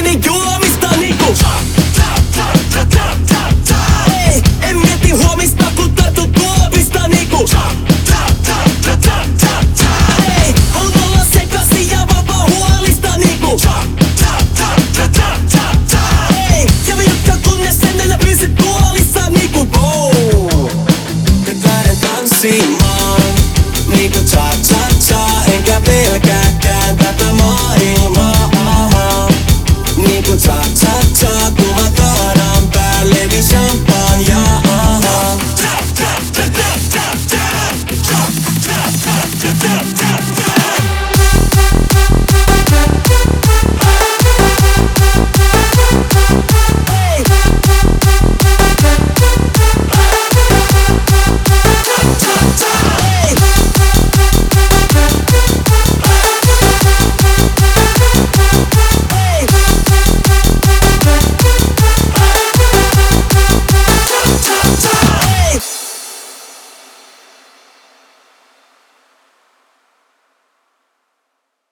It, you want me Shut up, up.